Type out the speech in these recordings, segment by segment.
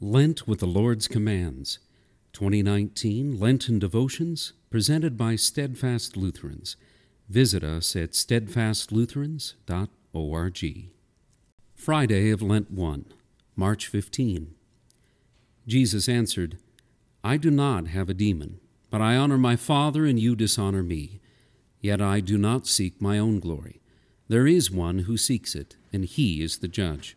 Lent with the Lord's Commands 2019 Lenten Devotions presented by Steadfast Lutherans. Visit us at steadfastlutherans.org. Friday of Lent 1, March 15. Jesus answered, I do not have a demon, but I honor my Father, and you dishonor me. Yet I do not seek my own glory. There is one who seeks it, and he is the judge.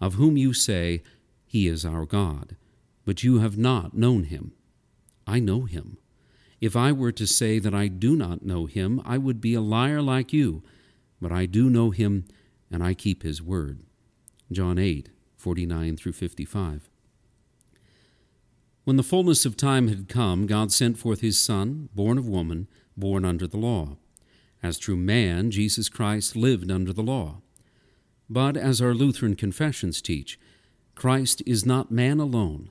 of whom you say, He is our God, but you have not known him. I know him. If I were to say that I do not know him, I would be a liar like you, but I do know him, and I keep his word. John 8, 49 through 55. When the fullness of time had come, God sent forth his Son, born of woman, born under the law. As true man, Jesus Christ lived under the law but as our Lutheran confessions teach, Christ is not man alone,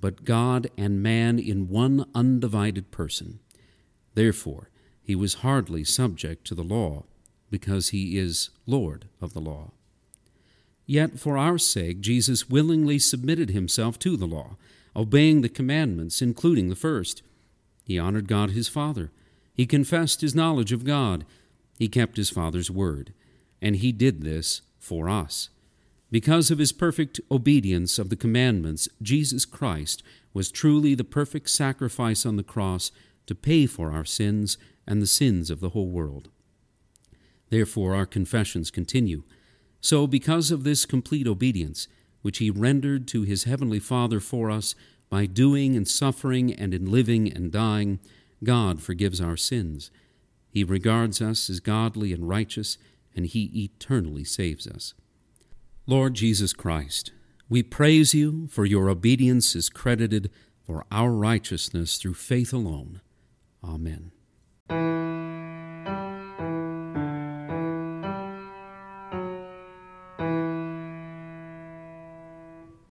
but God and man in one undivided person. Therefore, he was hardly subject to the law, because he is Lord of the law. Yet for our sake, Jesus willingly submitted himself to the law, obeying the commandments, including the first. He honored God his Father. He confessed his knowledge of God. He kept his Father's word. And he did this for us. Because of his perfect obedience of the commandments, Jesus Christ was truly the perfect sacrifice on the cross to pay for our sins and the sins of the whole world. Therefore, our confessions continue. So, because of this complete obedience, which he rendered to his heavenly Father for us by doing and suffering and in living and dying, God forgives our sins. He regards us as godly and righteous and He eternally saves us. Lord Jesus Christ, we praise you for your obedience is credited for our righteousness through faith alone. Amen.